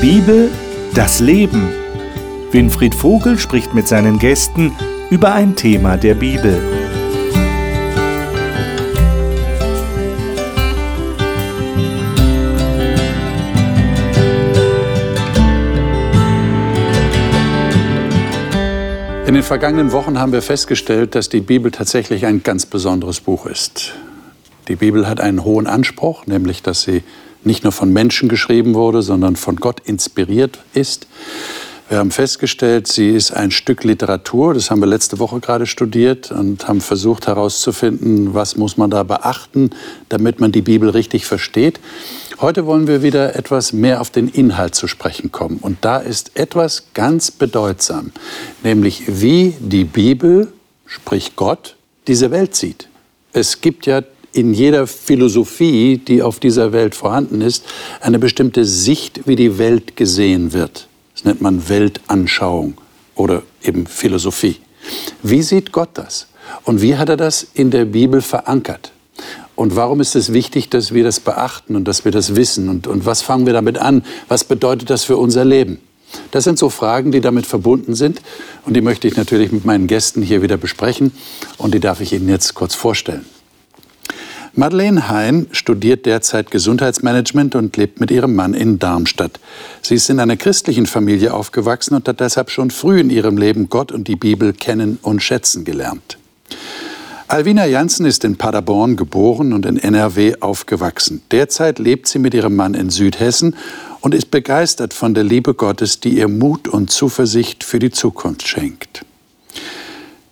Bibel, das Leben. Winfried Vogel spricht mit seinen Gästen über ein Thema der Bibel. In den vergangenen Wochen haben wir festgestellt, dass die Bibel tatsächlich ein ganz besonderes Buch ist. Die Bibel hat einen hohen Anspruch, nämlich dass sie nicht nur von Menschen geschrieben wurde, sondern von Gott inspiriert ist. Wir haben festgestellt, sie ist ein Stück Literatur, das haben wir letzte Woche gerade studiert und haben versucht herauszufinden, was muss man da beachten, damit man die Bibel richtig versteht. Heute wollen wir wieder etwas mehr auf den Inhalt zu sprechen kommen. Und da ist etwas ganz bedeutsam, nämlich wie die Bibel, sprich Gott, diese Welt sieht. Es gibt ja in jeder Philosophie, die auf dieser Welt vorhanden ist, eine bestimmte Sicht, wie die Welt gesehen wird. Das nennt man Weltanschauung oder eben Philosophie. Wie sieht Gott das? Und wie hat er das in der Bibel verankert? Und warum ist es wichtig, dass wir das beachten und dass wir das wissen? Und, und was fangen wir damit an? Was bedeutet das für unser Leben? Das sind so Fragen, die damit verbunden sind. Und die möchte ich natürlich mit meinen Gästen hier wieder besprechen. Und die darf ich Ihnen jetzt kurz vorstellen. Madeleine Hein studiert derzeit Gesundheitsmanagement und lebt mit ihrem Mann in Darmstadt. Sie ist in einer christlichen Familie aufgewachsen und hat deshalb schon früh in ihrem Leben Gott und die Bibel kennen und schätzen gelernt. Alvina Janssen ist in Paderborn geboren und in NRW aufgewachsen. Derzeit lebt sie mit ihrem Mann in Südhessen und ist begeistert von der Liebe Gottes, die ihr Mut und Zuversicht für die Zukunft schenkt.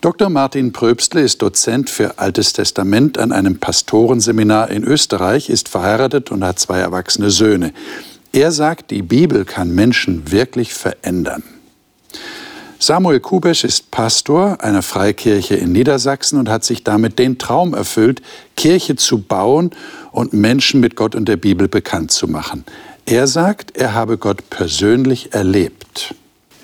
Dr. Martin Pröbstle ist Dozent für Altes Testament an einem Pastorenseminar in Österreich, ist verheiratet und hat zwei erwachsene Söhne. Er sagt, die Bibel kann Menschen wirklich verändern. Samuel Kubesch ist Pastor einer Freikirche in Niedersachsen und hat sich damit den Traum erfüllt, Kirche zu bauen und Menschen mit Gott und der Bibel bekannt zu machen. Er sagt, er habe Gott persönlich erlebt.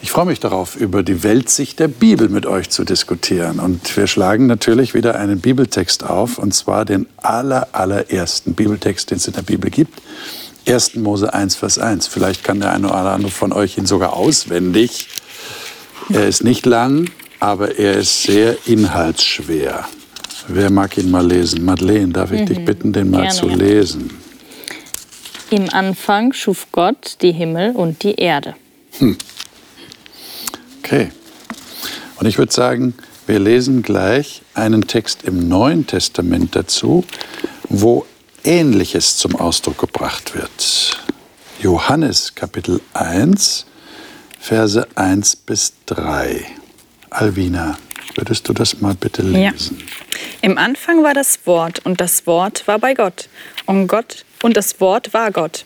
Ich freue mich darauf, über die Weltsicht der Bibel mit euch zu diskutieren. Und wir schlagen natürlich wieder einen Bibeltext auf, und zwar den aller, allerersten Bibeltext, den es in der Bibel gibt. 1. Mose 1, Vers 1. Vielleicht kann der eine oder andere von euch ihn sogar auswendig. Er ist nicht lang, aber er ist sehr inhaltsschwer. Wer mag ihn mal lesen? Madeleine, darf ich mhm. dich bitten, den mal Gerne. zu lesen? Im Anfang schuf Gott die Himmel und die Erde. Hm. Okay. Und ich würde sagen, wir lesen gleich einen Text im Neuen Testament dazu, wo Ähnliches zum Ausdruck gebracht wird. Johannes Kapitel 1, Verse 1 bis 3. Alvina, würdest du das mal bitte lesen? Ja. Im Anfang war das Wort und das Wort war bei Gott und Gott und das Wort war Gott.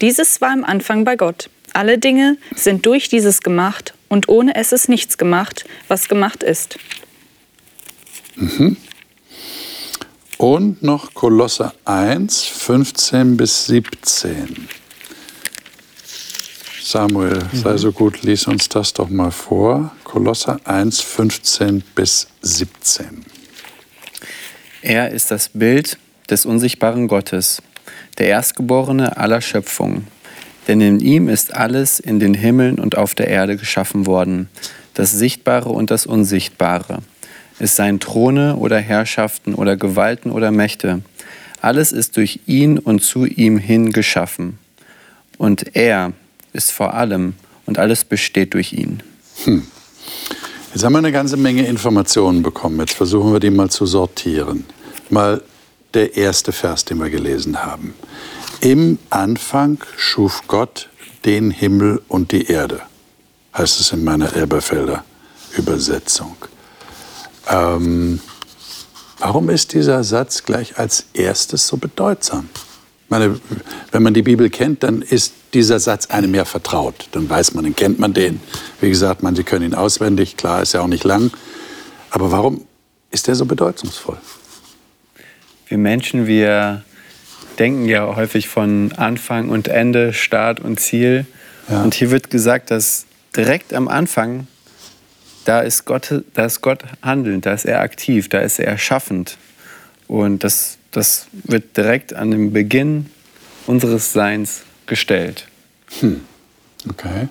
Dieses war im Anfang bei Gott. Alle Dinge sind durch dieses gemacht und ohne es ist nichts gemacht, was gemacht ist. Mhm. Und noch Kolosser 1, 15 bis 17. Samuel, mhm. sei so gut, lies uns das doch mal vor. Kolosser 1, 15 bis 17. Er ist das Bild des unsichtbaren Gottes, der Erstgeborene aller Schöpfung. Denn in ihm ist alles in den Himmeln und auf der Erde geschaffen worden, das Sichtbare und das Unsichtbare. Es seien Throne oder Herrschaften oder Gewalten oder Mächte. Alles ist durch ihn und zu ihm hin geschaffen. Und er ist vor allem und alles besteht durch ihn. Hm. Jetzt haben wir eine ganze Menge Informationen bekommen. Jetzt versuchen wir die mal zu sortieren. Mal der erste Vers, den wir gelesen haben. Im Anfang schuf Gott den Himmel und die Erde, heißt es in meiner Elberfelder Übersetzung. Ähm, warum ist dieser Satz gleich als erstes so bedeutsam? Meine, wenn man die Bibel kennt, dann ist dieser Satz einem ja vertraut. Dann weiß man, dann kennt man den. Wie gesagt, manche können ihn auswendig, klar, ist ja auch nicht lang. Aber warum ist der so bedeutungsvoll? Wir Menschen, wir denken ja häufig von Anfang und Ende, Start und Ziel. Ja. Und hier wird gesagt, dass direkt am Anfang, da ist, Gott, da ist Gott handelnd, da ist er aktiv, da ist er schaffend. Und das, das wird direkt an den Beginn unseres Seins gestellt. Hm. Okay.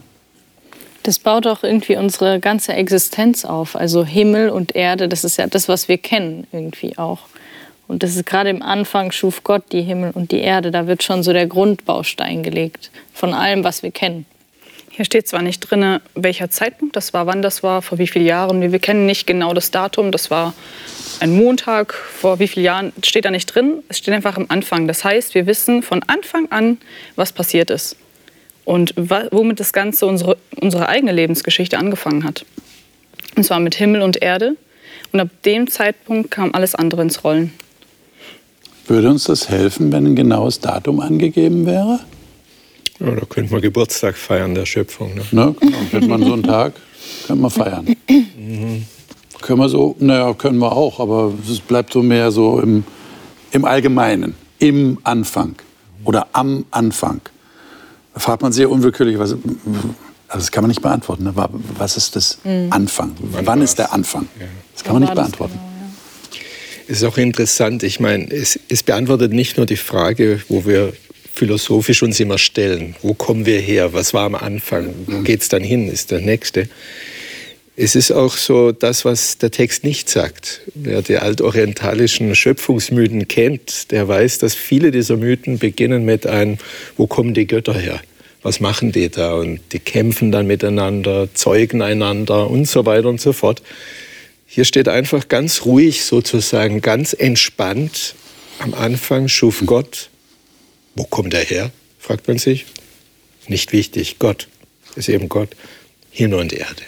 Das baut auch irgendwie unsere ganze Existenz auf. Also Himmel und Erde, das ist ja das, was wir kennen irgendwie auch. Und das ist gerade im Anfang schuf Gott die Himmel und die Erde. Da wird schon so der Grundbaustein gelegt von allem, was wir kennen. Hier steht zwar nicht drin, welcher Zeitpunkt das war, wann das war, vor wie vielen Jahren. Wir kennen nicht genau das Datum. Das war ein Montag, vor wie vielen Jahren. Das steht da nicht drin. Es steht einfach am Anfang. Das heißt, wir wissen von Anfang an, was passiert ist und womit das Ganze unsere, unsere eigene Lebensgeschichte angefangen hat. Und zwar mit Himmel und Erde. Und ab dem Zeitpunkt kam alles andere ins Rollen. Würde uns das helfen, wenn ein genaues Datum angegeben wäre? Ja, da könnte man Geburtstag feiern der Schöpfung. Ne? Ne? Genau, könnte man so einen Tag könnte man feiern. Mhm. Können wir so? Naja, können wir auch, aber es bleibt so mehr so im, im Allgemeinen, im Anfang oder am Anfang. Da fragt man sehr unwillkürlich, was, also das kann man nicht beantworten. Ne? Was ist das mhm. Anfang? Wann, Wann ist der Anfang? Das kann man nicht beantworten. Genau, ist auch interessant, ich meine, es, es beantwortet nicht nur die Frage, wo wir philosophisch uns immer stellen. Wo kommen wir her? Was war am Anfang? Wo geht es dann hin? Ist der nächste. Es ist auch so das, was der Text nicht sagt. Wer die altorientalischen Schöpfungsmythen kennt, der weiß, dass viele dieser Mythen beginnen mit einem, wo kommen die Götter her? Was machen die da? Und die kämpfen dann miteinander, zeugen einander und so weiter und so fort. Hier steht einfach ganz ruhig, sozusagen ganz entspannt. Am Anfang schuf Gott. Wo kommt er her? fragt man sich. Nicht wichtig. Gott ist eben Gott. Himmel und Erde.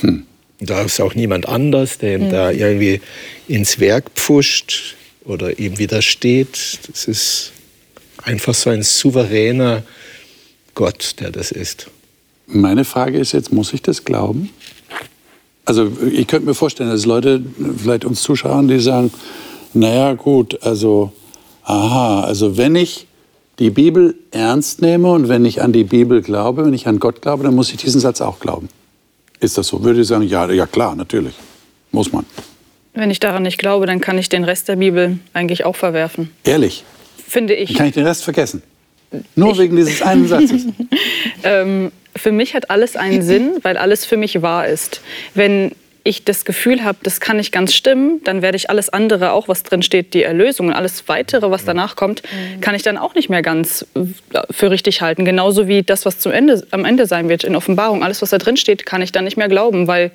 Hm. Da ist auch niemand anders, der ihm hm. da irgendwie ins Werk pfuscht oder ihm widersteht. Das ist einfach so ein souveräner Gott, der das ist. Meine Frage ist jetzt, muss ich das glauben? Also ich könnte mir vorstellen, dass Leute vielleicht uns zuschauen, die sagen, naja gut, also aha, also wenn ich die Bibel ernst nehme und wenn ich an die Bibel glaube, wenn ich an Gott glaube, dann muss ich diesen Satz auch glauben. Ist das so? Würde ich sagen, ja, ja klar, natürlich. Muss man. Wenn ich daran nicht glaube, dann kann ich den Rest der Bibel eigentlich auch verwerfen. Ehrlich? Finde ich. Dann kann ich den Rest vergessen. Nur ich, wegen dieses einen Satzes. ähm, für mich hat alles einen Sinn, weil alles für mich wahr ist. Wenn ich das Gefühl habe, das kann nicht ganz stimmen, dann werde ich alles andere, auch was drin steht, die Erlösung und alles weitere, was danach kommt, mhm. kann ich dann auch nicht mehr ganz äh, für richtig halten. Genauso wie das, was zum Ende, am Ende sein wird in Offenbarung. Alles, was da drin steht, kann ich dann nicht mehr glauben, weil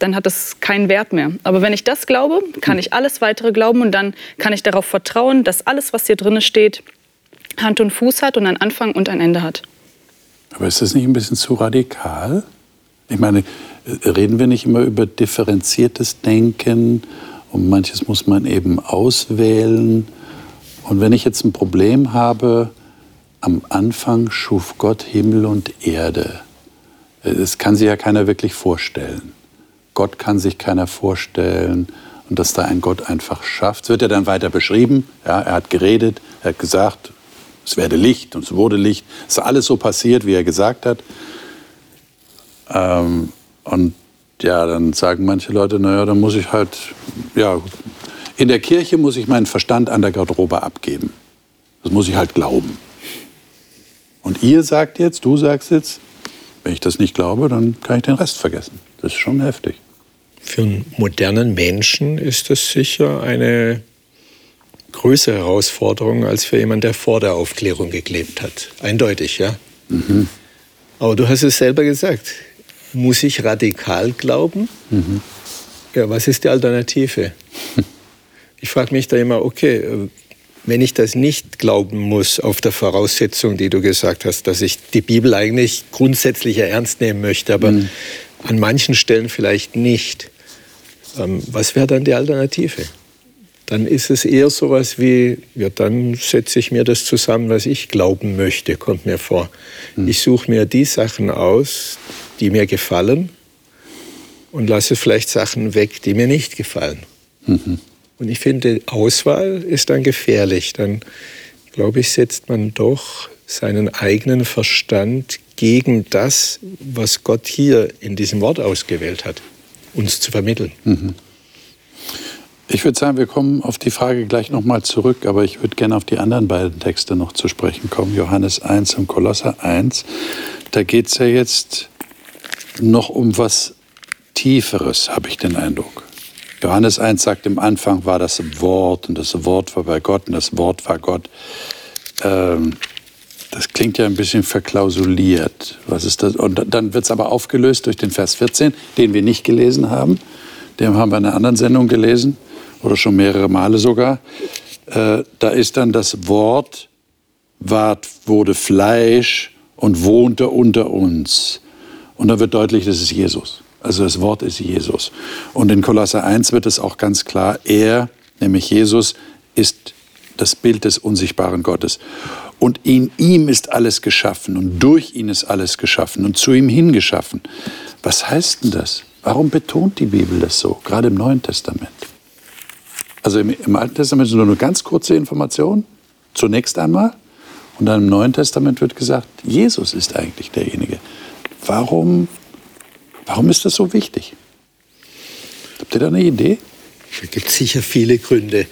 dann hat das keinen Wert mehr. Aber wenn ich das glaube, kann ich alles weitere glauben und dann kann ich darauf vertrauen, dass alles, was hier drin steht, Hand und Fuß hat und einen Anfang und ein Ende hat. Aber ist das nicht ein bisschen zu radikal? Ich meine, reden wir nicht immer über differenziertes Denken und manches muss man eben auswählen. Und wenn ich jetzt ein Problem habe, am Anfang schuf Gott Himmel und Erde. Das kann sich ja keiner wirklich vorstellen. Gott kann sich keiner vorstellen und dass da ein Gott einfach schafft. Es wird ja dann weiter beschrieben. Ja, er hat geredet, er hat gesagt, es werde Licht und es wurde Licht. Es ist alles so passiert, wie er gesagt hat. Ähm, und ja, dann sagen manche Leute, naja, dann muss ich halt, ja, in der Kirche muss ich meinen Verstand an der Garderobe abgeben. Das muss ich halt glauben. Und ihr sagt jetzt, du sagst jetzt, wenn ich das nicht glaube, dann kann ich den Rest vergessen. Das ist schon heftig. Für einen modernen Menschen ist das sicher eine größere Herausforderung als für jemanden, der vor der Aufklärung geklebt hat. Eindeutig, ja. Mhm. Aber du hast es selber gesagt. Muss ich radikal glauben? Mhm. Ja, was ist die Alternative? Ich frage mich da immer, okay, wenn ich das nicht glauben muss auf der Voraussetzung, die du gesagt hast, dass ich die Bibel eigentlich grundsätzlich ernst nehmen möchte, aber mhm. an manchen Stellen vielleicht nicht, ähm, was wäre dann die Alternative? Dann ist es eher so etwas wie, ja, dann setze ich mir das zusammen, was ich glauben möchte, kommt mir vor. Mhm. Ich suche mir die Sachen aus, die mir gefallen und lasse vielleicht Sachen weg, die mir nicht gefallen. Mhm. Und ich finde, Auswahl ist dann gefährlich. Dann, glaube ich, setzt man doch seinen eigenen Verstand gegen das, was Gott hier in diesem Wort ausgewählt hat, uns zu vermitteln. Mhm. Ich würde sagen, wir kommen auf die Frage gleich nochmal zurück, aber ich würde gerne auf die anderen beiden Texte noch zu sprechen kommen, Johannes 1 und Kolosser 1. Da geht es ja jetzt noch um was Tieferes, habe ich den Eindruck. Johannes 1 sagt, im Anfang war das Wort und das Wort war bei Gott und das Wort war Gott. Ähm, das klingt ja ein bisschen verklausuliert. Was ist das? Und dann wird es aber aufgelöst durch den Vers 14, den wir nicht gelesen haben. Den haben wir in einer anderen Sendung gelesen oder schon mehrere Male sogar. Äh, da ist dann das Wort, ward, wurde Fleisch und wohnte unter uns. Und dann wird deutlich, das ist Jesus. Also das Wort ist Jesus. Und in Kolosser 1 wird es auch ganz klar, er, nämlich Jesus, ist das Bild des unsichtbaren Gottes. Und in ihm ist alles geschaffen und durch ihn ist alles geschaffen und zu ihm hingeschaffen. Was heißt denn das? Warum betont die Bibel das so, gerade im Neuen Testament? Also im, im Alten Testament sind nur eine ganz kurze Information, zunächst einmal. Und dann im Neuen Testament wird gesagt, Jesus ist eigentlich derjenige. Warum, warum ist das so wichtig? Habt ihr da eine Idee? Da gibt es sicher viele Gründe.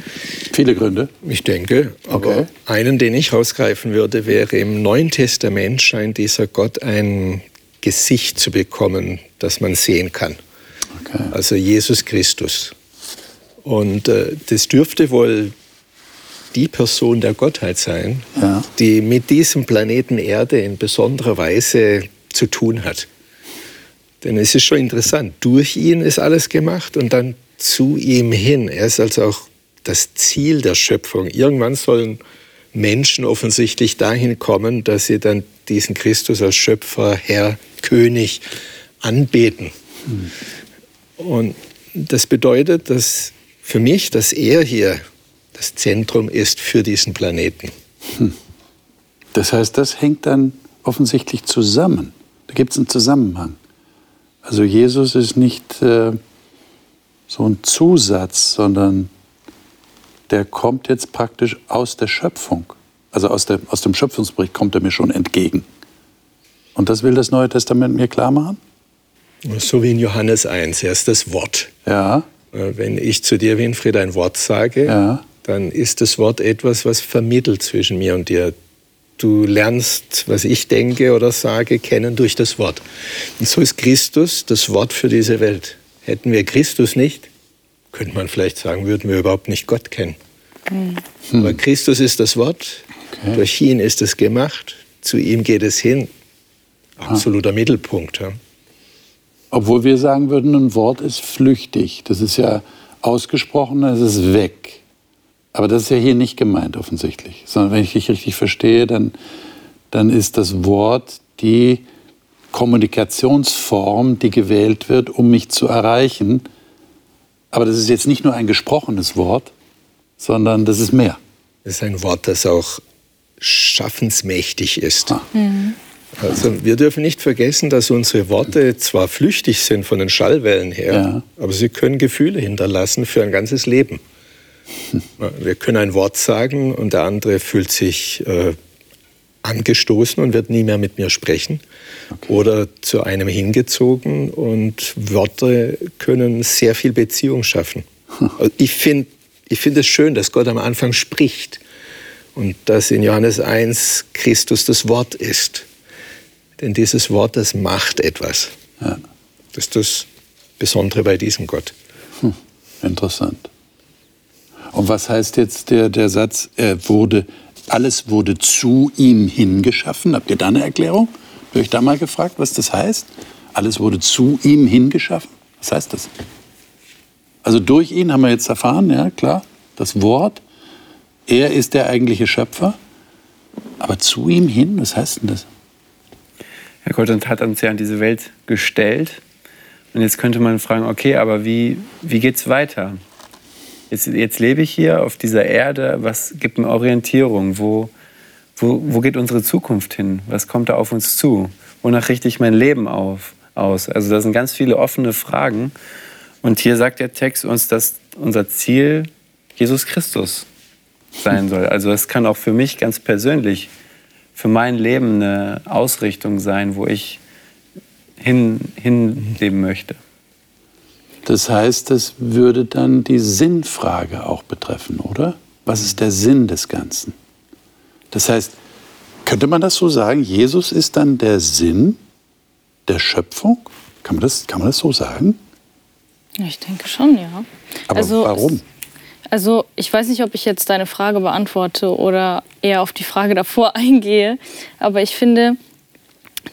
Viele Gründe? Ich denke. Aber Okay. einen, den ich rausgreifen würde, wäre im Neuen Testament scheint dieser Gott ein Gesicht zu bekommen, das man sehen kann. Okay. Also Jesus Christus. Und äh, das dürfte wohl die Person der Gottheit sein, Ja. die mit diesem Planeten Erde in besonderer Weise zu tun hat. Denn es ist schon interessant, durch ihn ist alles gemacht und dann zu ihm hin. Er ist also auch das Ziel der Schöpfung. Irgendwann sollen Menschen offensichtlich dahin kommen, dass sie dann diesen Christus als Schöpfer, Herr, König anbeten. Und das bedeutet, dass für mich, dass er hier das Zentrum ist für diesen Planeten. Das heißt, das hängt dann offensichtlich zusammen. Da gibt es einen Zusammenhang. Also Jesus ist nicht äh, so ein Zusatz, sondern der kommt jetzt praktisch aus der Schöpfung. Also aus, der, aus dem Schöpfungsbericht kommt er mir schon entgegen. Und das will das Neue Testament mir klar machen? So wie in Johannes 1, er ist das Wort. Ja, Wenn ich zu dir, Winfried, ein Wort sage, Ja. dann ist das Wort etwas, was vermittelt zwischen mir und dir. Du lernst, was ich denke oder sage, kennen durch das Wort. Und so ist Christus das Wort für diese Welt. Hätten wir Christus nicht, könnte man vielleicht sagen, würden wir überhaupt nicht Gott kennen. Aber Christus ist das Wort, Okay. durch ihn ist es gemacht, zu ihm geht es hin. Absoluter Mittelpunkt. Ja. Obwohl wir sagen würden, ein Wort ist flüchtig. Das ist ja ausgesprochen, es ist weg. Aber das ist ja hier nicht gemeint offensichtlich. Sondern wenn ich dich richtig verstehe, dann, dann ist das Wort die Kommunikationsform, die gewählt wird, um mich zu erreichen. Aber das ist jetzt nicht nur ein gesprochenes Wort, sondern das ist mehr. Es ist ein Wort, das auch schaffensmächtig ist. Ah. Also wir dürfen nicht vergessen, dass unsere Worte zwar flüchtig sind von den Schallwellen her, Ja. aber sie können Gefühle hinterlassen für ein ganzes Leben. Wir können ein Wort sagen und der andere fühlt sich äh, angestoßen und wird nie mehr mit mir sprechen oder zu einem hingezogen und Worte können sehr viel Beziehung schaffen. Also ich finde ich find es schön, dass Gott am Anfang spricht und dass in Johannes 1 Christus das Wort ist. Denn dieses Wort, das macht etwas. Ja. Das ist das Besondere bei diesem Gott. Hm, interessant. Und was heißt jetzt der, der Satz, er wurde, alles wurde zu ihm hingeschaffen? Habt ihr da eine Erklärung? Habe ich da mal gefragt, was das heißt? Alles wurde zu ihm hingeschaffen? Was heißt das? Also durch ihn haben wir jetzt erfahren, ja klar, das Wort. Er ist der eigentliche Schöpfer. Aber zu ihm hin, was heißt denn das? Herr Gott hat uns ja an diese Welt gestellt. Und jetzt könnte man fragen, okay, aber wie, wie geht es weiter? Jetzt, jetzt lebe ich hier auf dieser Erde. Was gibt mir Orientierung? Wo, wo, wo geht unsere Zukunft hin? Was kommt da auf uns zu? Wonach richte ich mein Leben auf, aus? Also da sind ganz viele offene Fragen. Und hier sagt der Text uns, dass unser Ziel Jesus Christus sein soll. Also das kann auch für mich ganz persönlich, für mein Leben eine Ausrichtung sein, wo ich hin, hinleben möchte. Das heißt, das würde dann die Sinnfrage auch betreffen, oder? Was ist der Sinn des Ganzen? Das heißt, könnte man das so sagen? Jesus ist dann der Sinn der Schöpfung? Kann man das, kann man das so sagen? Ich denke schon, ja. Aber also, warum? Also ich weiß nicht, ob ich jetzt deine Frage beantworte oder eher auf die Frage davor eingehe, aber ich finde,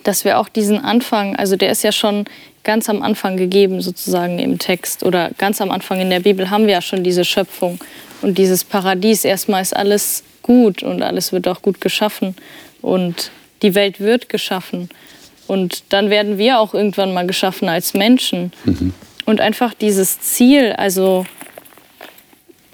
dass wir auch diesen Anfang, also der ist ja schon ganz am Anfang gegeben sozusagen im Text oder ganz am Anfang in der Bibel haben wir ja schon diese Schöpfung und dieses Paradies. Erstmal ist alles gut und alles wird auch gut geschaffen und die Welt wird geschaffen und dann werden wir auch irgendwann mal geschaffen als Menschen. Mhm. Und einfach dieses Ziel, also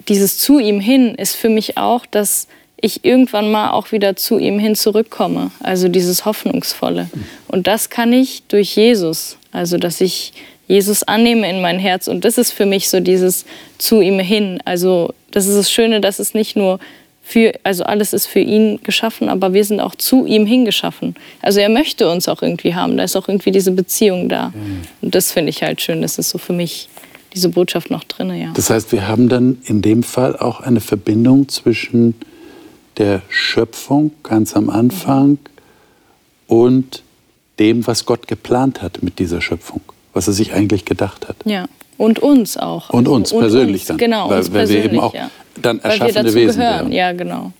dieses zu ihm hin, ist für mich auch, dass ich irgendwann mal auch wieder zu ihm hin zurückkomme. Also dieses Hoffnungsvolle. Und das kann ich durch Jesus. Also dass ich Jesus annehme in mein Herz. Und das ist für mich so dieses zu ihm hin. Also das ist das Schöne, dass es nicht nur für, also alles ist für ihn geschaffen, aber wir sind auch zu ihm hingeschaffen. Also er möchte uns auch irgendwie haben. Da ist auch irgendwie diese Beziehung da. Mhm. Und das finde ich halt schön. Das ist so für mich diese Botschaft noch drin, ja. Das heißt, wir haben dann in dem Fall auch eine Verbindung zwischen der Schöpfung ganz am Anfang und dem, was Gott geplant hat mit dieser Schöpfung, was er sich eigentlich gedacht hat. Ja. Und uns auch. Und uns und persönlich uns, dann. Genau, weil, weil wir eben auch ja. dann erschaffene Wesen gehören. Wären. Ja, genau.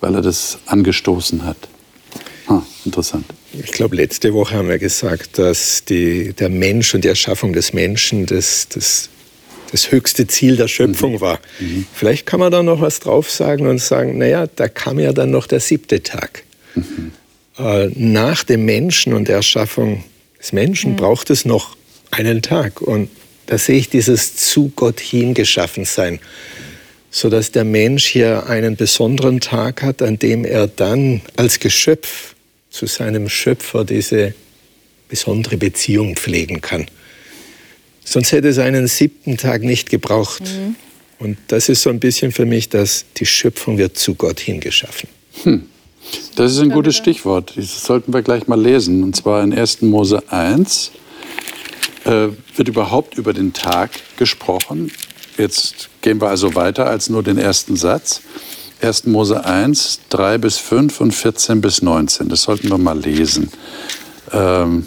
Weil er das angestoßen hat. Ah, interessant. Ich glaube, letzte Woche haben wir gesagt, dass die, der Mensch und die Erschaffung des Menschen das, das, das höchste Ziel der Schöpfung mhm. war. Mhm. Vielleicht kann man da noch was drauf sagen und sagen, naja, da kam ja dann noch der siebte Tag. Mhm. Äh, nach dem Menschen und der Erschaffung des Menschen mhm. braucht es noch einen Tag. Und da sehe ich dieses zu Gott hingeschaffen sein, sodass der Mensch hier einen besonderen Tag hat, an dem er dann als Geschöpf zu seinem Schöpfer diese besondere Beziehung pflegen kann. Sonst hätte es einen siebten Tag nicht gebraucht. Mhm. Und das ist so ein bisschen für mich, dass die Schöpfung wird zu Gott hingeschaffen. Hm. Das ist ein gutes Stichwort. Das sollten wir gleich mal lesen. Und zwar in 1. Mose 1 äh, wird überhaupt über den Tag gesprochen. Jetzt gehen wir also weiter als nur den ersten Satz. 1. Mose 1, 3 bis 5 und 14 bis 19. Das sollten wir mal lesen. Ähm,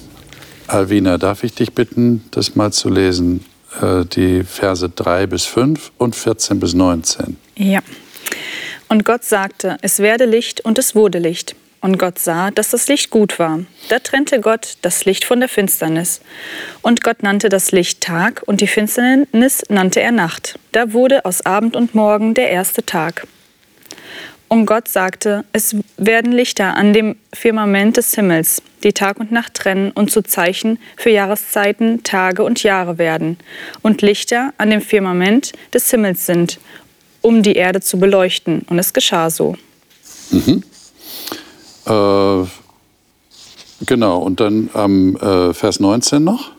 Alvina, darf ich dich bitten, das mal zu lesen? Äh, die Verse 3 bis 5 und 14 bis 19. Ja. Und Gott sagte, es werde Licht und es wurde Licht. Und Gott sah, dass das Licht gut war. Da trennte Gott das Licht von der Finsternis. Und Gott nannte das Licht Tag und die Finsternis nannte er Nacht. Da wurde aus Abend und Morgen der erste Tag. Und Gott sagte, es werden Lichter an dem Firmament des Himmels, die Tag und Nacht trennen und zu Zeichen für Jahreszeiten, Tage und Jahre werden. Und Lichter an dem Firmament des Himmels sind, um die Erde zu beleuchten. Und es geschah so. Mhm. Äh, genau, und dann am äh, Vers 19 noch?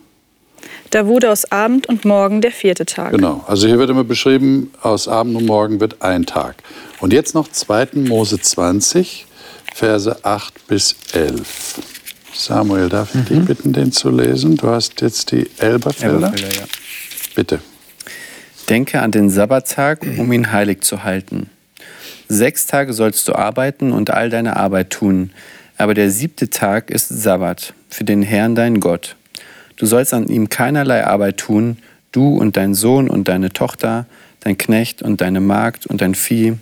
Da wurde aus Abend und Morgen der vierte Tag. Genau, also hier wird immer beschrieben, aus Abend und Morgen wird ein Tag. Und jetzt noch 2. Mose 20, Verse 8 bis 11. Samuel, darf ich mhm. dich bitten, den zu lesen? Du hast jetzt die Elberfelder. Elberfelder ja. Bitte. Denke an den Sabbattag, um ihn heilig zu halten. Sechs Tage sollst du arbeiten und all deine Arbeit tun, aber der siebte Tag ist Sabbat für den Herrn dein Gott. Du sollst an ihm keinerlei Arbeit tun, du und dein Sohn und deine Tochter, dein Knecht und deine Magd und dein Vieh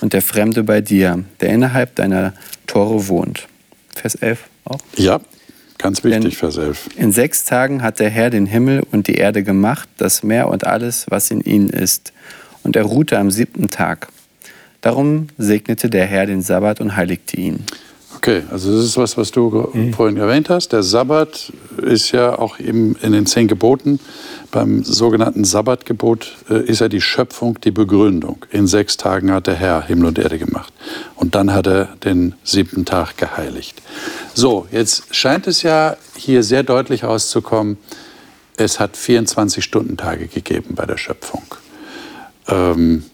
und der Fremde bei dir, der innerhalb deiner Tore wohnt. Vers 11 auch? Ja, ganz wichtig, Denn Vers 11. In sechs Tagen hat der Herr den Himmel und die Erde gemacht, das Meer und alles, was in ihnen ist. Und er ruhte am siebten Tag. Darum segnete der Herr den Sabbat und heiligte ihn. Okay, also das ist was, was du mhm. vorhin erwähnt hast. Der Sabbat ist ja auch eben in den zehn Geboten. Beim sogenannten Sabbatgebot äh, ist ja die Schöpfung die Begründung. In sechs Tagen hat der Herr Himmel und Erde gemacht. Und dann hat er den siebten Tag geheiligt. So, jetzt scheint es ja hier sehr deutlich rauszukommen, es hat 24-Stunden-Tage gegeben bei der Schöpfung. Ähm,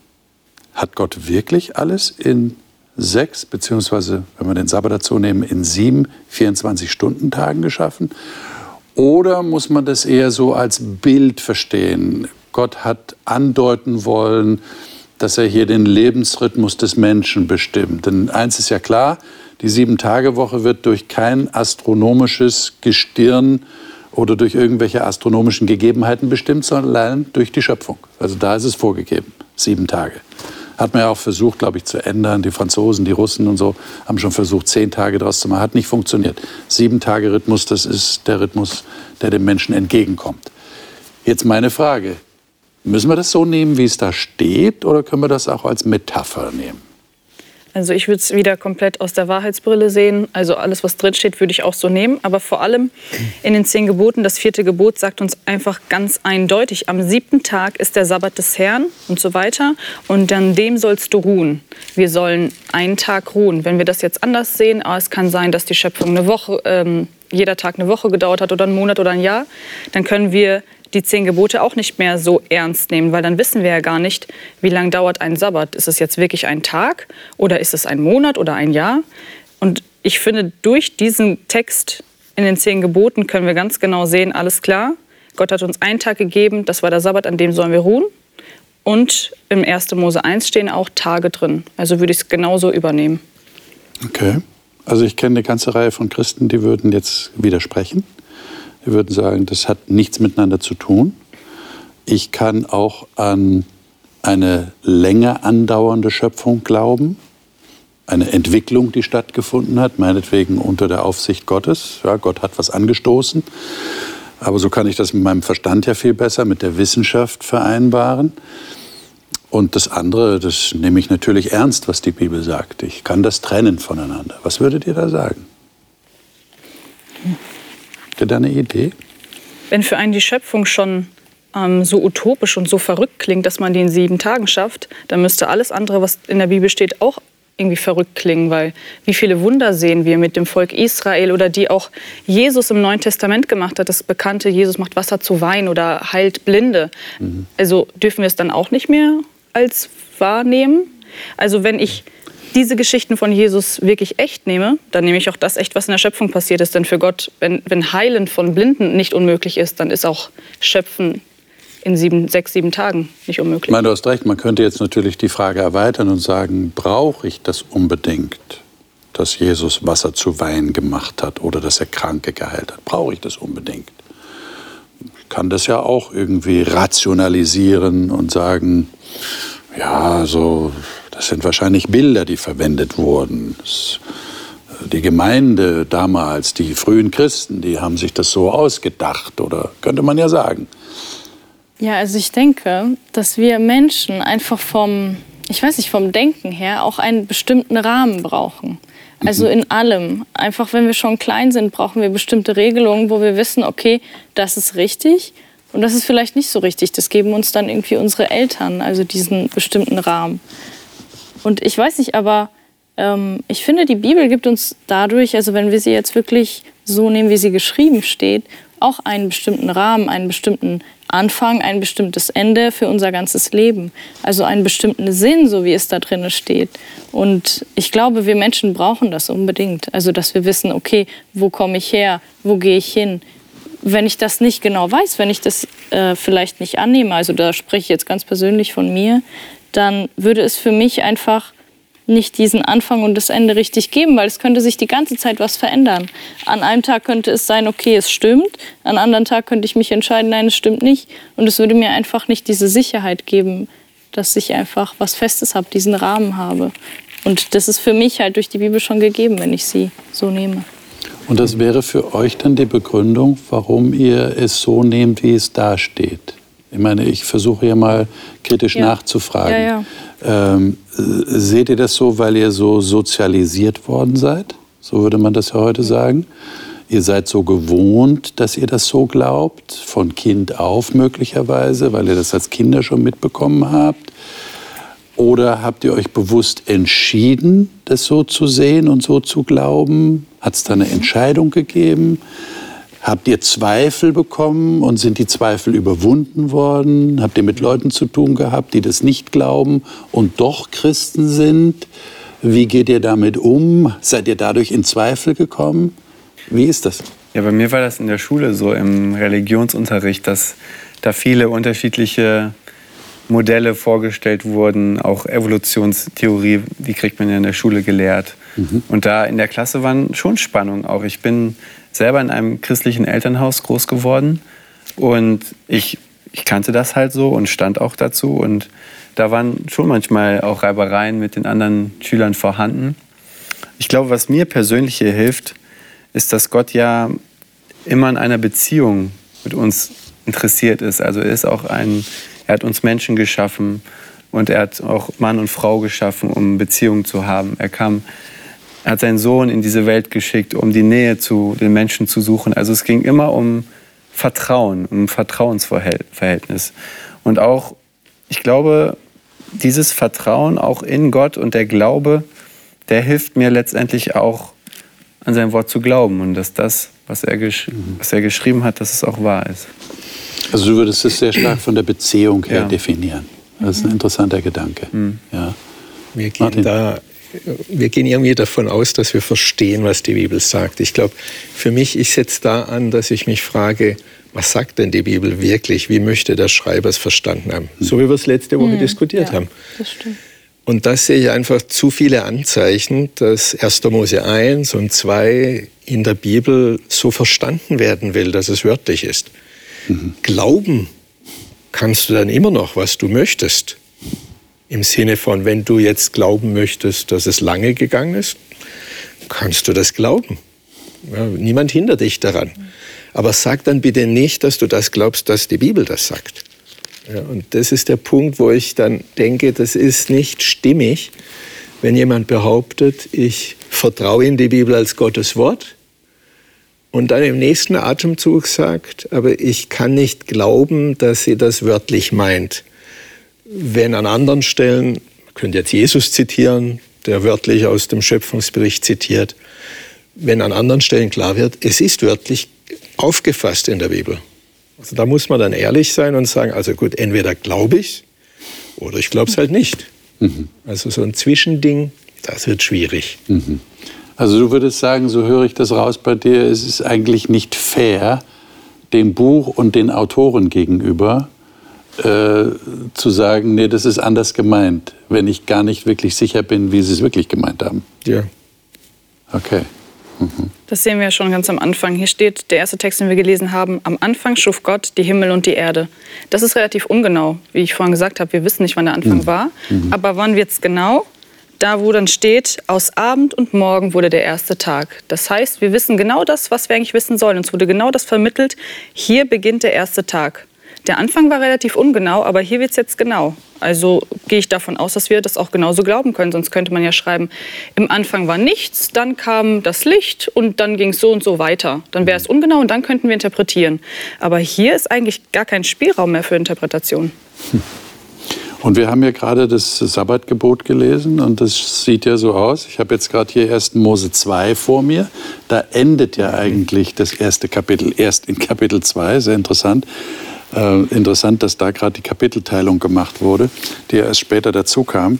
hat Gott wirklich alles in sechs, beziehungsweise, wenn wir den Sabbat dazu nehmen, in sieben 24-Stunden-Tagen geschaffen? Oder muss man das eher so als Bild verstehen? Gott hat andeuten wollen, dass er hier den Lebensrhythmus des Menschen bestimmt. Denn eins ist ja klar, die Sieben-Tage-Woche wird durch kein astronomisches Gestirn oder durch irgendwelche astronomischen Gegebenheiten bestimmt, sondern allein durch die Schöpfung. Also da ist es vorgegeben, sieben Tage. Hat man ja auch versucht, glaube ich, zu ändern. Die Franzosen, die Russen und so haben schon versucht, zehn Tage daraus zu machen. Hat nicht funktioniert. Sieben Tage Rhythmus, das ist der Rhythmus, der dem Menschen entgegenkommt. Jetzt meine Frage. Müssen wir das so nehmen, wie es da steht, oder können wir das auch als Metapher nehmen? Also ich würde es wieder komplett aus der Wahrheitsbrille sehen. Also alles, was drinsteht, würde ich auch so nehmen. Aber vor allem in den zehn Geboten, das vierte Gebot sagt uns einfach ganz eindeutig, am siebten Tag ist der Sabbat des Herrn und so weiter. Und an dem sollst du ruhen. Wir sollen einen Tag ruhen. Wenn wir das jetzt anders sehen, ah, es kann sein, dass die Schöpfung eine Woche, ähm, jeder Tag eine Woche gedauert hat oder einen Monat oder ein Jahr, dann können wir die zehn Gebote auch nicht mehr so ernst nehmen, weil dann wissen wir ja gar nicht, wie lange dauert ein Sabbat. Ist es jetzt wirklich ein Tag oder ist es ein Monat oder ein Jahr? Und ich finde, durch diesen Text in den zehn Geboten können wir ganz genau sehen, alles klar, Gott hat uns einen Tag gegeben, das war der Sabbat, an dem sollen wir ruhen. Und im 1. Mose 1 stehen auch Tage drin. Also würde ich es genauso übernehmen. Okay. Also ich kenne eine ganze Reihe von Christen, die würden jetzt widersprechen. Wir würden sagen, das hat nichts miteinander zu tun. Ich kann auch an eine länger andauernde Schöpfung glauben, eine Entwicklung, die stattgefunden hat, meinetwegen unter der Aufsicht Gottes. Ja, Gott hat was angestoßen. Aber so kann ich das mit meinem Verstand ja viel besser, mit der Wissenschaft vereinbaren. Und das andere, das nehme ich natürlich ernst, was die Bibel sagt. Ich kann das trennen voneinander. Was würdet ihr da sagen? Habt ihr da eine Idee? Wenn für einen die Schöpfung schon ähm, so utopisch und so verrückt klingt, dass man die in sieben Tagen schafft, dann müsste alles andere, was in der Bibel steht, auch irgendwie verrückt klingen, weil wie viele Wunder sehen wir mit dem Volk Israel oder die auch Jesus im Neuen Testament gemacht hat, das bekannte Jesus macht Wasser zu Wein oder heilt Blinde. Mhm. Also dürfen wir es dann auch nicht mehr als wahrnehmen? Also wenn ich diese Geschichten von Jesus wirklich echt nehme, dann nehme ich auch das echt, was in der Schöpfung passiert ist. Denn für Gott, wenn, wenn Heilen von Blinden nicht unmöglich ist, dann ist auch Schöpfen in sieben, sechs, sieben Tagen nicht unmöglich. Ich meine, du hast recht, man könnte jetzt natürlich die Frage erweitern und sagen, brauche ich das unbedingt, dass Jesus Wasser zu Wein gemacht hat oder dass er Kranke geheilt hat? Brauche ich das unbedingt? Ich kann das ja auch irgendwie rationalisieren und sagen, ja, so das sind wahrscheinlich Bilder, die verwendet wurden. Äh, die Gemeinde damals, die frühen Christen, die haben sich das so ausgedacht, oder könnte man ja sagen. Ja, also ich denke, dass wir Menschen einfach vom, ich weiß nicht, vom Denken her auch einen bestimmten Rahmen brauchen. Also mhm. in allem. Einfach wenn wir schon klein sind, brauchen wir bestimmte Regelungen, wo wir wissen, okay, das ist richtig und das ist vielleicht nicht so richtig. Das geben uns dann irgendwie unsere Eltern, also diesen bestimmten Rahmen. Und ich weiß nicht, aber ähm, ich finde, die Bibel gibt uns dadurch, also wenn wir sie jetzt wirklich so nehmen, wie sie geschrieben steht, auch einen bestimmten Rahmen, einen bestimmten Anfang, ein bestimmtes Ende für unser ganzes Leben. Also einen bestimmten Sinn, so wie es da drin steht. Und ich glaube, wir Menschen brauchen das unbedingt. Also, dass wir wissen, okay, wo komme ich her? Wo gehe ich hin? Wenn ich das nicht genau weiß, wenn ich das äh, vielleicht nicht annehme, also da spreche ich jetzt ganz persönlich von mir, dann würde es für mich einfach nicht diesen Anfang und das Ende richtig geben, weil es könnte sich die ganze Zeit was verändern. An einem Tag könnte es sein, okay, es stimmt, an anderen Tag könnte ich mich entscheiden, nein, es stimmt nicht. Und es würde mir einfach nicht diese Sicherheit geben, dass ich einfach was Festes habe, diesen Rahmen habe. Und das ist für mich halt durch die Bibel schon gegeben, wenn ich sie so nehme. Und das wäre für euch dann die Begründung, warum ihr es so nehmt, wie es da steht? Ich meine, ich versuche ja mal kritisch ja. nachzufragen. Ja, ja. Ähm, seht ihr das so, weil ihr so sozialisiert worden seid? So würde man das ja heute sagen. Ihr seid so gewohnt, dass ihr das so glaubt, von Kind auf möglicherweise, weil ihr das als Kinder schon mitbekommen habt. Oder habt ihr euch bewusst entschieden, das so zu sehen und so zu glauben? Hat es da eine Entscheidung gegeben? Habt ihr Zweifel bekommen und sind die Zweifel überwunden worden? Habt ihr mit Leuten zu tun gehabt, die das nicht glauben und doch Christen sind? Wie geht ihr damit um? Seid ihr dadurch in Zweifel gekommen? Wie ist das? Ja, bei mir war das in der Schule so im Religionsunterricht, dass da viele unterschiedliche Modelle vorgestellt wurden, auch Evolutionstheorie, die kriegt man ja in der Schule gelehrt. Mhm. Und da in der Klasse waren schon Spannungen auch. Ich bin selber in einem christlichen Elternhaus groß geworden und ich, ich kannte das halt so und stand auch dazu. Und da waren schon manchmal auch Reibereien mit den anderen Schülern vorhanden. Ich glaube, was mir persönlich hier hilft, ist, dass Gott ja immer in einer Beziehung mit uns interessiert ist. Also er ist auch ein, er hat uns Menschen geschaffen und er hat auch Mann und Frau geschaffen, um Beziehungen zu haben. Er kam, er hat seinen Sohn in diese Welt geschickt, um die Nähe zu den Menschen zu suchen. Also es ging immer um Vertrauen, um Vertrauensverhältnis. Und auch, ich glaube, dieses Vertrauen auch in Gott und der Glaube, der hilft mir letztendlich auch an sein Wort zu glauben und dass das, was er, mhm. was er geschrieben hat, dass es auch wahr ist. Also du würdest es sehr stark von der Beziehung her ja. definieren. Das ist ein interessanter Gedanke. Mhm. Ja. Wir gehen da wir gehen irgendwie davon aus, dass wir verstehen, was die Bibel sagt. Ich glaube, für mich, ich setze da an, dass ich mich frage, was sagt denn die Bibel wirklich? Wie möchte der Schreiber es verstanden haben? So wie wir es letzte Woche mhm. diskutiert ja, haben. Das stimmt. Und das sehe ich einfach zu viele Anzeichen, dass 1. Mose 1 und 2 in der Bibel so verstanden werden will, dass es wörtlich ist. Mhm. Glauben kannst du dann immer noch, was du möchtest. Im Sinne von, wenn du jetzt glauben möchtest, dass es lange gegangen ist, kannst du das glauben. Ja, niemand hindert dich daran. Aber sag dann bitte nicht, dass du das glaubst, dass die Bibel das sagt. Ja, und das ist der Punkt, wo ich dann denke, das ist nicht stimmig, wenn jemand behauptet, ich vertraue in die Bibel als Gottes Wort und dann im nächsten Atemzug sagt, aber ich kann nicht glauben, dass sie das wörtlich meint. Wenn an anderen Stellen, man könnte jetzt Jesus zitieren, der wörtlich aus dem Schöpfungsbericht zitiert, wenn an anderen Stellen klar wird, es ist wörtlich aufgefasst in der Bibel. Also da muss man dann ehrlich sein und sagen, also gut, entweder glaube ich oder ich glaube es halt nicht. Mhm. Also so ein Zwischending, das wird schwierig. Mhm. Also du würdest sagen, so höre ich das raus bei dir, es ist eigentlich nicht fair, dem Buch und den Autoren gegenüber äh, zu sagen, nee, das ist anders gemeint, wenn ich gar nicht wirklich sicher bin, wie sie es wirklich gemeint haben. Ja. Okay. Das sehen wir ja schon ganz am Anfang. Hier steht der erste Text, den wir gelesen haben. Am Anfang schuf Gott die Himmel und die Erde. Das ist relativ ungenau, wie ich vorhin gesagt habe. Wir wissen nicht, wann der Anfang mhm. war. Mhm. Aber wann wird es genau? Da, wo dann steht, aus Abend und Morgen wurde der erste Tag. Das heißt, wir wissen genau das, was wir eigentlich wissen sollen. Uns wurde genau das vermittelt. Hier beginnt der erste Tag. Der Anfang war relativ ungenau, aber hier wird es jetzt genau. Also gehe ich davon aus, dass wir das auch genauso glauben können. Sonst könnte man ja schreiben, im Anfang war nichts, dann kam das Licht und dann ging es so und so weiter. Dann wäre es ungenau und dann könnten wir interpretieren. Aber hier ist eigentlich gar kein Spielraum mehr für Interpretation. Und wir haben ja gerade das Sabbatgebot gelesen und das sieht ja so aus. Ich habe jetzt gerade hier 1. Mose 2 vor mir. Da endet ja eigentlich das erste Kapitel erst in Kapitel 2, sehr interessant. Äh, interessant, dass da gerade die Kapitelteilung gemacht wurde, die erst später dazu kam.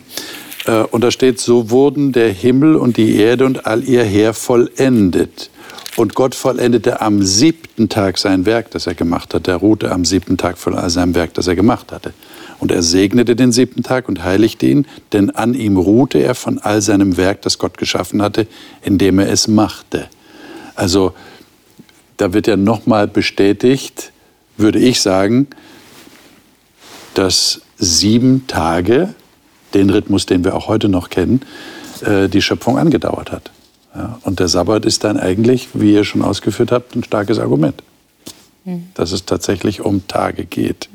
Äh, und da steht, so wurden der Himmel und die Erde und all ihr Heer vollendet. Und Gott vollendete am siebten Tag sein Werk, das er gemacht hat. Er ruhte am siebten Tag von all seinem Werk, das er gemacht hatte. Und er segnete den siebten Tag und heiligte ihn, denn an ihm ruhte er von all seinem Werk, das Gott geschaffen hatte, indem er es machte. Also da wird ja nochmal bestätigt, würde ich sagen, dass sieben Tage, den Rhythmus, den wir auch heute noch kennen, äh, die Schöpfung angedauert hat. und der Sabbat ist dann eigentlich, wie ihr schon ausgeführt habt, ein starkes Argument, hm. dass es tatsächlich um Tage geht.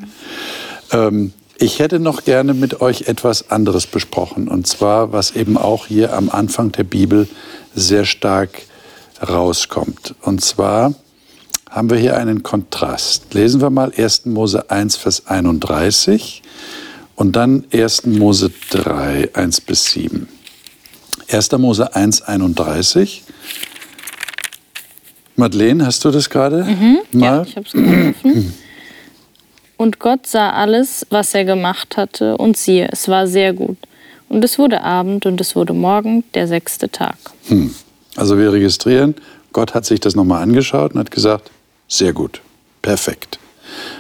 Ähm, ich hätte noch gerne mit euch etwas anderes besprochen, und zwar, was eben auch hier am Anfang der Bibel sehr stark rauskommt. Und zwar haben wir hier einen Kontrast. Lesen wir mal 1. Mose 1, Vers 31 und dann 1. Mose 3, 1 bis 7. 1. Mose 1, 31. Madeleine, hast du das gerade? Mhm, mal? Ja, ich habe es gerufen. Und Gott sah alles, was er gemacht hatte, und siehe, es war sehr gut. Und es wurde Abend und es wurde Morgen, der sechste Tag. Hm. Also wir registrieren, Gott hat sich das nochmal angeschaut und hat gesagt, sehr gut, perfekt.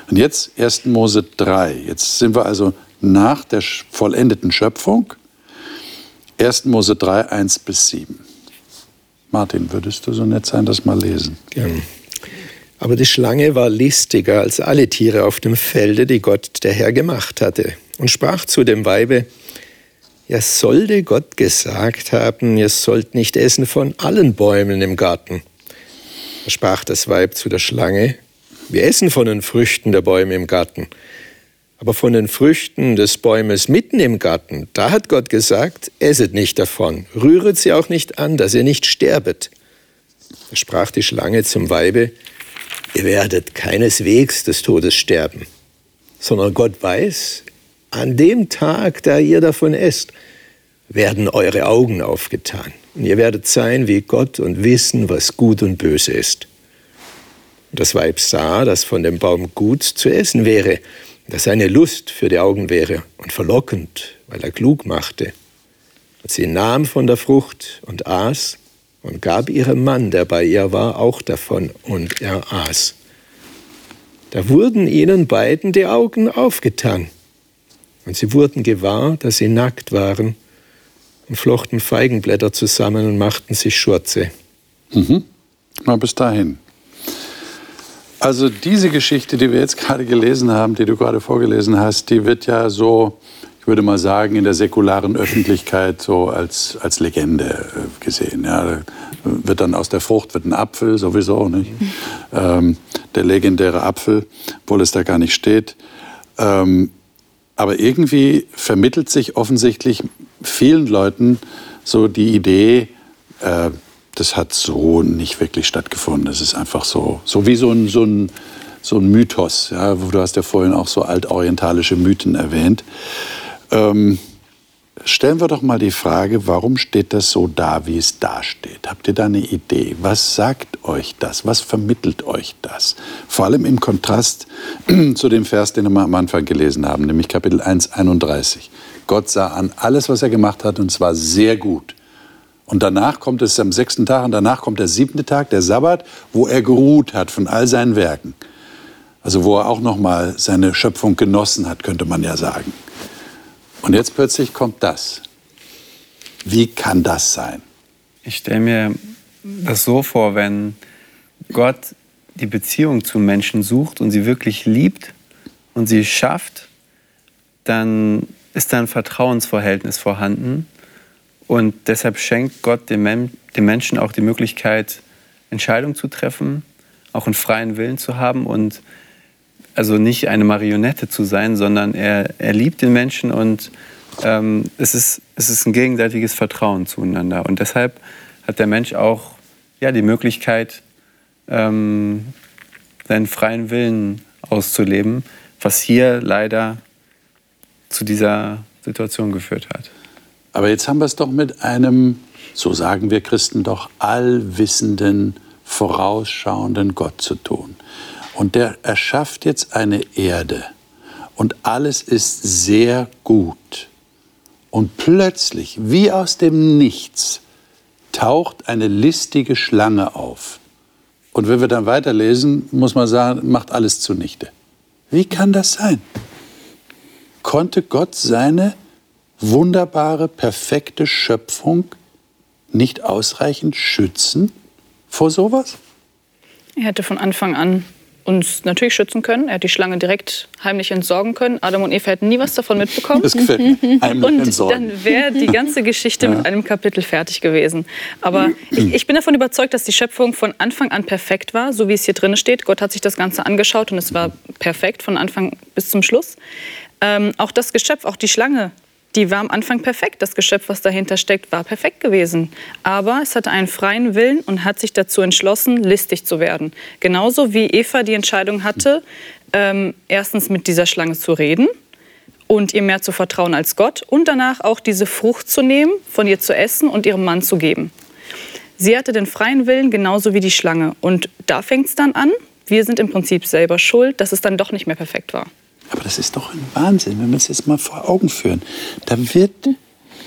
Und jetzt 1. Mose 3. Jetzt sind wir also nach der vollendeten Schöpfung. 1. Mose 3, 1 bis 7. Martin, würdest du so nett sein, das mal lesen? Gern. Aber die Schlange war listiger als alle Tiere auf dem Felde, die Gott der Herr gemacht hatte, und sprach zu dem Weibe, ja sollte Gott gesagt haben, ihr sollt nicht essen von allen Bäumen im Garten. Sprach das Weib zu der Schlange, wir essen von den Früchten der Bäume im Garten. Aber von den Früchten des Bäumes mitten im Garten, da hat Gott gesagt, esset nicht davon, rühret sie auch nicht an, dass ihr nicht sterbet. Da sprach die Schlange zum Weibe, ihr werdet keineswegs des Todes sterben, sondern Gott weiß, an dem Tag, da ihr davon esst, werden eure Augen aufgetan. Und ihr werdet sein wie Gott und wissen, was gut und böse ist. Und das Weib sah, dass von dem Baum gut zu essen wäre, dass eine Lust für die Augen wäre und verlockend, weil er klug machte. Und sie nahm von der Frucht und aß und gab ihrem Mann, der bei ihr war, auch davon, und er aß. Da wurden ihnen beiden die Augen aufgetan, und sie wurden gewahr, dass sie nackt waren, und flochten Feigenblätter zusammen und machten sich Schurze. Mhm. Mal bis dahin. Also diese Geschichte, die wir jetzt gerade gelesen haben, die du gerade vorgelesen hast, die wird ja so, ich würde mal sagen, in der säkularen Öffentlichkeit so als, als Legende äh, gesehen. Ja, wird dann aus der Frucht wird ein Apfel sowieso, nicht? Ähm, der legendäre Apfel, obwohl es da gar nicht steht. Ähm, aber irgendwie vermittelt sich offensichtlich vielen Leuten so die Idee, äh, das hat so nicht wirklich stattgefunden. Das ist einfach so, so wie so ein, so ein, so ein Mythos. Ja? Du hast ja vorhin auch so altorientalische Mythen erwähnt. Ähm, stellen wir doch mal die Frage, warum steht das so da, wie es da steht? Habt ihr da eine Idee? Was sagt euch das? Was vermittelt euch das? Vor allem im Kontrast zu dem Vers, den wir am Anfang gelesen haben, nämlich Kapitel 1, 31. Gott sah an alles, was er gemacht hat, und zwar sehr gut. Und danach kommt es am sechsten Tag und danach kommt der siebte Tag, der Sabbat, wo er geruht hat von all seinen Werken. Also wo er auch noch mal seine Schöpfung genossen hat, könnte man ja sagen. Und jetzt plötzlich kommt das. Wie kann das sein? Ich stelle mir das so vor, wenn Gott die Beziehung zu Menschen sucht und sie wirklich liebt und sie schafft, dann ist da ein Vertrauensverhältnis vorhanden und deshalb schenkt Gott dem, Men dem Menschen auch die Möglichkeit, Entscheidungen zu treffen, auch einen freien Willen zu haben und also nicht eine Marionette zu sein, sondern er, er liebt den Menschen und ähm, es, ist, es ist ein gegenseitiges Vertrauen zueinander. Und deshalb hat der Mensch auch ja, die Möglichkeit, ähm, seinen freien Willen auszuleben, was hier leider zu dieser Situation geführt hat. Aber jetzt haben wir es doch mit einem, so sagen wir Christen doch, allwissenden, vorausschauenden Gott zu tun. Und der erschafft jetzt eine Erde und alles ist sehr gut. Und plötzlich, wie aus dem Nichts, taucht eine listige Schlange auf. Und wenn wir dann weiterlesen, muss man sagen, macht alles zunichte. Wie kann das sein? Konnte Gott seine wunderbare, perfekte Schöpfung nicht ausreichend schützen vor sowas? Er hätte von Anfang an uns natürlich schützen können. Er hat die Schlange direkt heimlich entsorgen können. Adam und Eva hätten nie was davon mitbekommen. Das gefällt mir. Heimlich und entsorgen. dann wäre die ganze Geschichte Ja. mit einem Kapitel fertig gewesen. Aber ich, ich bin davon überzeugt, dass die Schöpfung von Anfang an perfekt war, so wie es hier drin steht. Gott hat sich das Ganze angeschaut und es war perfekt von Anfang bis zum Schluss. Ähm, auch das Geschöpf, auch die Schlange, die war am Anfang perfekt. Das Geschöpf, was dahinter steckt, war perfekt gewesen. Aber es hatte einen freien Willen und hat sich dazu entschlossen, listig zu werden. Genauso wie Eva die Entscheidung hatte, ähm, erstens mit dieser Schlange zu reden und ihr mehr zu vertrauen als Gott und danach auch diese Frucht zu nehmen, von ihr zu essen und ihrem Mann zu geben. Sie hatte den freien Willen genauso wie die Schlange. Und da fängt es dann an. Wir sind im Prinzip selber schuld, dass es dann doch nicht mehr perfekt war. Aber das ist doch ein Wahnsinn, wenn wir uns das mal vor Augen führen. Da wird,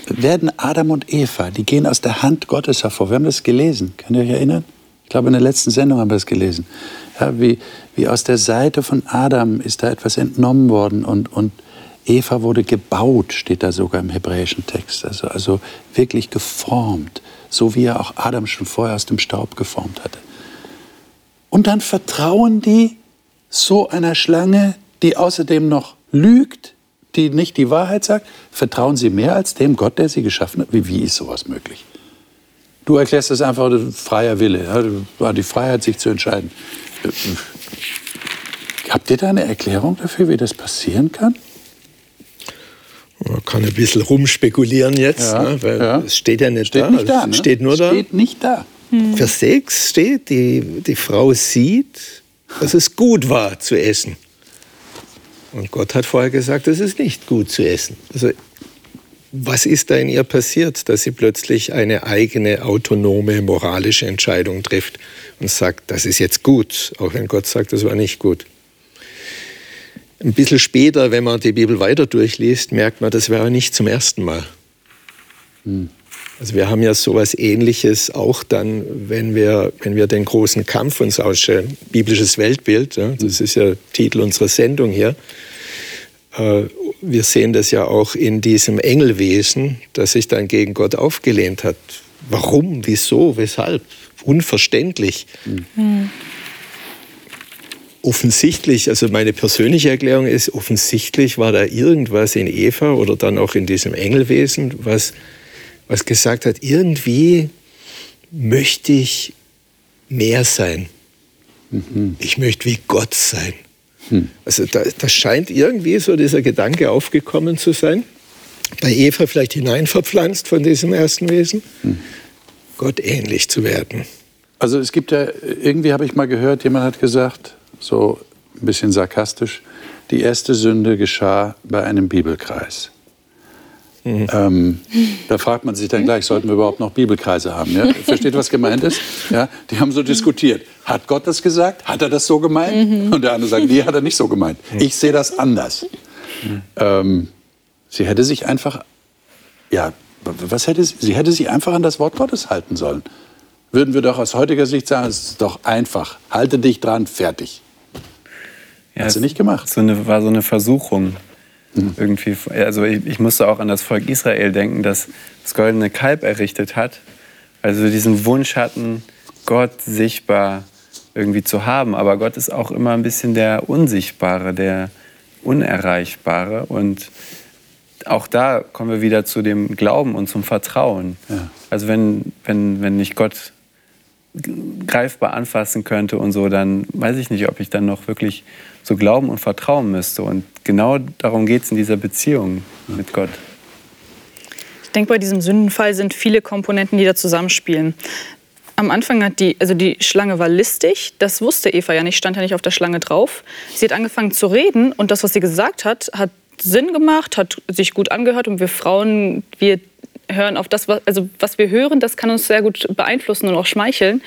werden Adam und Eva, die gehen aus der Hand Gottes hervor. Wir haben das gelesen. Könnt ihr euch erinnern? Ich glaube, in der letzten Sendung haben wir es gelesen. Ja, wie, wie aus der Seite von Adam ist da etwas entnommen worden und, und Eva wurde gebaut, steht da sogar im hebräischen Text. Also, also wirklich geformt, so wie er auch Adam schon vorher aus dem Staub geformt hatte. Und dann vertrauen die so einer Schlange, die außerdem noch lügt, die nicht die Wahrheit sagt, vertrauen sie mehr als dem Gott, der sie geschaffen hat? Wie, wie ist sowas möglich? Du erklärst das einfach freier Wille, ja, die Freiheit, sich zu entscheiden. Habt ihr da eine Erklärung dafür, wie das passieren kann? Man kann ein bisschen rumspekulieren jetzt, ja, ne, weil ja. es steht ja nicht steht da. Nicht da ne? Steht nur steht da. Steht nicht da. Hm. Vers 6 steht, die, die Frau sieht, dass es gut war zu essen. Und Gott hat vorher gesagt, es ist nicht gut zu essen. Also was ist da in ihr passiert, dass sie plötzlich eine eigene, autonome, moralische Entscheidung trifft und sagt, das ist jetzt gut, auch wenn Gott sagt, das war nicht gut. Ein bisschen später, wenn man die Bibel weiter durchliest, merkt man, das wäre nicht zum ersten Mal. Hm. Also wir haben ja sowas Ähnliches auch dann, wenn wir, wenn wir den großen Kampf uns ausstellen, biblisches Weltbild, ja, das ist ja Titel unserer Sendung hier, äh, wir sehen das ja auch in diesem Engelwesen, das sich dann gegen Gott aufgelehnt hat. Warum, wieso, weshalb? Unverständlich. Mhm. Offensichtlich, also meine persönliche Erklärung ist, offensichtlich war da irgendwas in Eva oder dann auch in diesem Engelwesen, was, was gesagt hat, irgendwie möchte ich mehr sein. Mhm. Ich möchte wie Gott sein. Hm. Also da, da scheint irgendwie so dieser Gedanke aufgekommen zu sein. Bei Eva vielleicht hineinverpflanzt von diesem ersten Wesen, hm. Gott ähnlich zu werden. Also es gibt ja, irgendwie habe ich mal gehört, jemand hat gesagt, so ein bisschen sarkastisch, die erste Sünde geschah bei einem Bibelkreis. Mhm. Ähm, da fragt man sich dann gleich, sollten wir überhaupt noch Bibelkreise haben? Ja? Versteht, was gemeint ist? Ja? Die haben so diskutiert. Hat Gott das gesagt? Hat er das so gemeint? Mhm. Und der andere sagt, nee, hat er nicht so gemeint. Ich sehe das anders. Mhm. Ähm, sie hätte sich einfach, ja, was hätte sie, sie hätte sich einfach an das Wort Gottes halten sollen. Würden wir doch aus heutiger Sicht sagen, es ist doch einfach. Halte dich dran, fertig. Ja, Hat sie nicht gemacht. So eine, war so eine Versuchung. Mhm. Irgendwie, also ich, ich, musste auch an das Volk Israel denken, das das goldene Kalb errichtet hat. Also diesen Wunsch hatten, Gott sichtbar irgendwie zu haben. Aber Gott ist auch immer ein bisschen der Unsichtbare, der Unerreichbare. Und auch da kommen wir wieder zu dem Glauben und zum Vertrauen. Ja. Also wenn, wenn, wenn ich Gott greifbar anfassen könnte und so, dann weiß ich nicht, ob ich dann noch wirklich so glauben und vertrauen müsste. Und genau darum geht es in dieser Beziehung mit Gott. Ich denke, bei diesem Sündenfall sind viele Komponenten, die da zusammenspielen. Am Anfang hat die, also die Schlange war listig, das wusste Eva ja nicht, stand ja nicht auf der Schlange drauf. Sie hat angefangen zu reden und das, was sie gesagt hat, hat Sinn gemacht, hat sich gut angehört und wir Frauen, wir hören auf das, was, also was wir hören, das kann uns sehr gut beeinflussen und auch schmeicheln.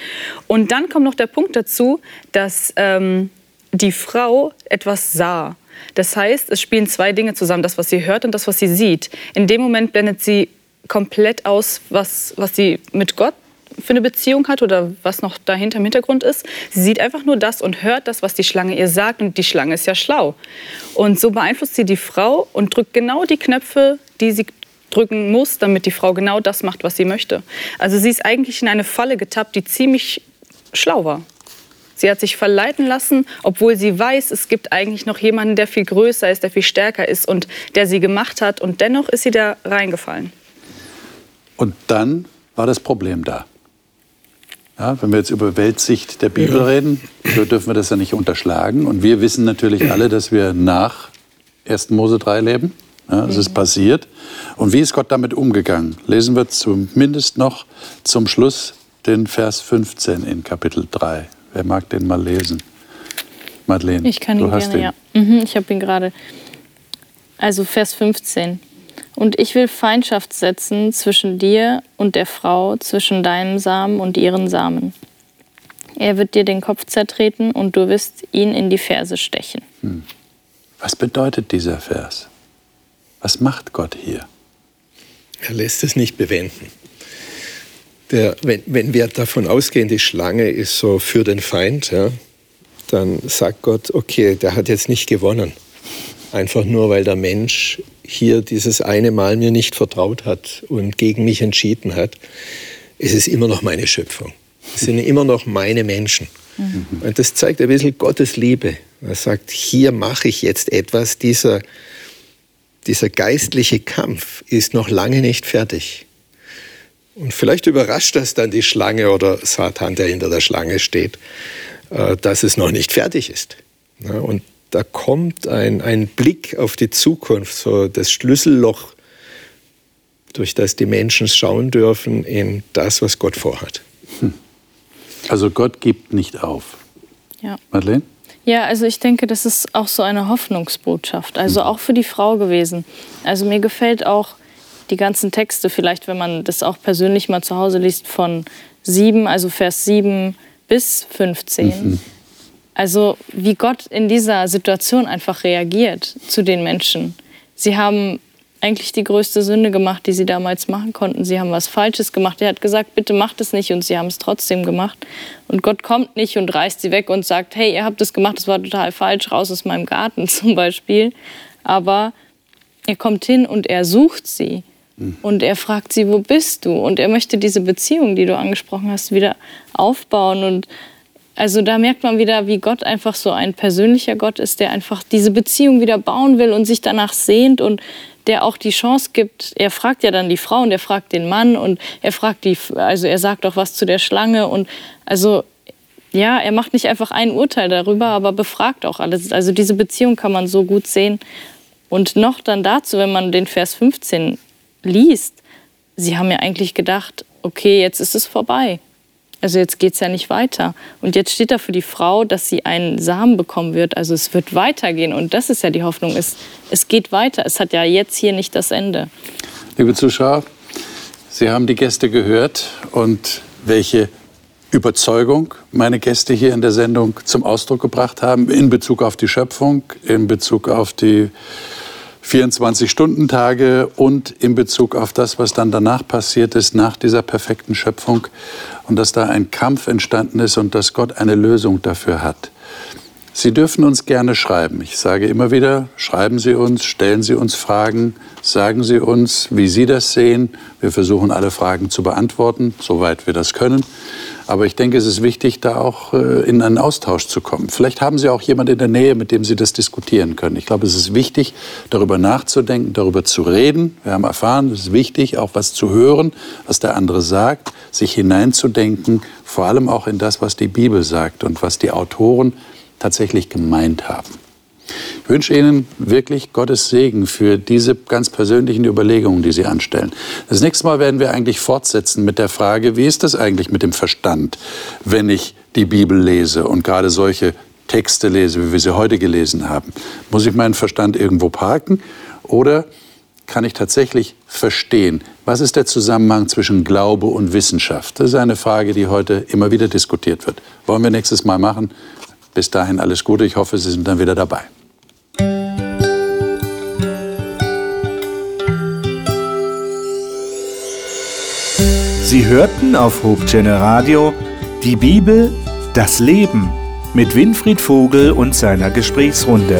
Und dann kommt noch der Punkt dazu, dass ähm, die Frau etwas sah. Das heißt, es spielen zwei Dinge zusammen, das, was sie hört und das, was sie sieht. In dem Moment blendet sie komplett aus, was, was sie mit Gott für eine Beziehung hat oder was noch dahinter im Hintergrund ist. Sie sieht einfach nur das und hört das, was die Schlange ihr sagt. Und die Schlange ist ja schlau. Und so beeinflusst sie die Frau und drückt genau die Knöpfe, die sie drücken muss, damit die Frau genau das macht, was sie möchte. Also sie ist eigentlich in eine Falle getappt, die ziemlich schlau war. Sie hat sich verleiten lassen, obwohl sie weiß, es gibt eigentlich noch jemanden, der viel größer ist, der viel stärker ist und der sie gemacht hat. Und dennoch ist sie da reingefallen. Und dann war das Problem da. Ja, wenn wir jetzt über Weltsicht der Bibel reden, so dürfen wir das ja nicht unterschlagen. Und wir wissen natürlich alle, dass wir nach 1. Mose 3 leben. Ja, es ist passiert. Und wie ist Gott damit umgegangen? Lesen wir zumindest noch zum Schluss den Vers 15 in Kapitel 3. Wer mag den mal lesen? Madeleine, ich kann ihn gerne, den. ja. Mhm, ich habe ihn gerade. Also Vers 15. Und ich will Feindschaft setzen zwischen dir und der Frau, zwischen deinem Samen und ihren Samen. Er wird dir den Kopf zertreten und du wirst ihn in die Ferse stechen. Hm. Was bedeutet dieser Vers? Was macht Gott hier? Er lässt es nicht bewenden. Der, wenn, wenn wir davon ausgehen, die Schlange ist so für den Feind, ja, dann sagt Gott, okay, der hat jetzt nicht gewonnen. Einfach nur, weil der Mensch hier dieses eine Mal mir nicht vertraut hat und gegen mich entschieden hat. Es ist immer noch meine Schöpfung. Es sind immer noch meine Menschen. Mhm. Und das zeigt ein bisschen Gottes Liebe. Er sagt, hier mache ich jetzt etwas, dieser, dieser geistliche Kampf ist noch lange nicht fertig. Und vielleicht überrascht das dann die Schlange oder Satan, der hinter der Schlange steht, äh, dass es noch nicht fertig ist. Und da kommt ein, ein Blick auf die Zukunft, so das Schlüsselloch, durch das die Menschen schauen dürfen in das, was Gott vorhat. Hm. Also Gott gibt nicht auf. Ja. Madeleine? Ja, also ich denke, das ist auch so eine Hoffnungsbotschaft, also auch für die Frau gewesen. Also mir gefällt auch die ganzen Texte, vielleicht wenn man das auch persönlich mal zu Hause liest, von 7, also Vers 7 bis 15. Mhm. Also wie Gott in dieser Situation einfach reagiert zu den Menschen. Sie haben eigentlich die größte Sünde gemacht, die sie damals machen konnten. Sie haben was Falsches gemacht. Er hat gesagt, bitte macht es nicht und sie haben es trotzdem gemacht. Und Gott kommt nicht und reißt sie weg und sagt, hey, ihr habt es gemacht, das war total falsch, raus aus meinem Garten zum Beispiel. Aber er kommt hin und er sucht sie. Und er fragt sie, wo bist du? Und er möchte diese Beziehung, die du angesprochen hast, wieder aufbauen. Und also da merkt man wieder, wie Gott einfach so ein persönlicher Gott ist, der einfach diese Beziehung wieder bauen will und sich danach sehnt und der auch die Chance gibt, er fragt ja dann die Frau und er fragt den Mann und er fragt die, also er sagt auch was zu der Schlange und also ja, er macht nicht einfach ein Urteil darüber, aber befragt auch alles. Also diese Beziehung kann man so gut sehen. Und noch dann dazu, wenn man den Vers 15 liest, sie haben ja eigentlich gedacht, okay, jetzt ist es vorbei. Also jetzt geht es ja nicht weiter. Und jetzt steht da für die Frau, dass sie einen Samen bekommen wird. Also es wird weitergehen. Und das ist ja die Hoffnung. Es, es geht weiter. Es hat ja jetzt hier nicht das Ende. Liebe Zuschauer, Sie haben die Gäste gehört und welche Überzeugung meine Gäste hier in der Sendung zum Ausdruck gebracht haben in Bezug auf die Schöpfung, in Bezug auf die 24-Stunden-Tage und in Bezug auf das, was dann danach passiert ist, nach dieser perfekten Schöpfung und dass da ein Kampf entstanden ist und dass Gott eine Lösung dafür hat. Sie dürfen uns gerne schreiben. Ich sage immer wieder, schreiben Sie uns, stellen Sie uns Fragen, sagen Sie uns, wie Sie das sehen. Wir versuchen alle Fragen zu beantworten, soweit wir das können. Aber ich denke, es ist wichtig, da auch äh, in einen Austausch zu kommen. Vielleicht haben Sie auch jemanden in der Nähe, mit dem Sie das diskutieren können. Ich glaube, es ist wichtig, darüber nachzudenken, darüber zu reden. Wir haben erfahren, es ist wichtig, auch was zu hören, was der andere sagt, sich hineinzudenken, vor allem auch in das, was die Bibel sagt und was die Autoren tatsächlich gemeint haben. Ich wünsche Ihnen wirklich Gottes Segen für diese ganz persönlichen Überlegungen, die Sie anstellen. Das nächste Mal werden wir eigentlich fortsetzen mit der Frage, wie ist das eigentlich mit dem Verstand, wenn ich die Bibel lese und gerade solche Texte lese, wie wir sie heute gelesen haben. Muss ich meinen Verstand irgendwo parken oder kann ich tatsächlich verstehen, was ist der Zusammenhang zwischen Glaube und Wissenschaft? Das ist eine Frage, die heute immer wieder diskutiert wird. Wollen wir nächstes Mal machen. Bis dahin alles Gute. Ich hoffe, Sie sind dann wieder dabei. Sie hörten auf Hochchannel Radio die Bibel, das Leben mit Winfried Vogel und seiner Gesprächsrunde.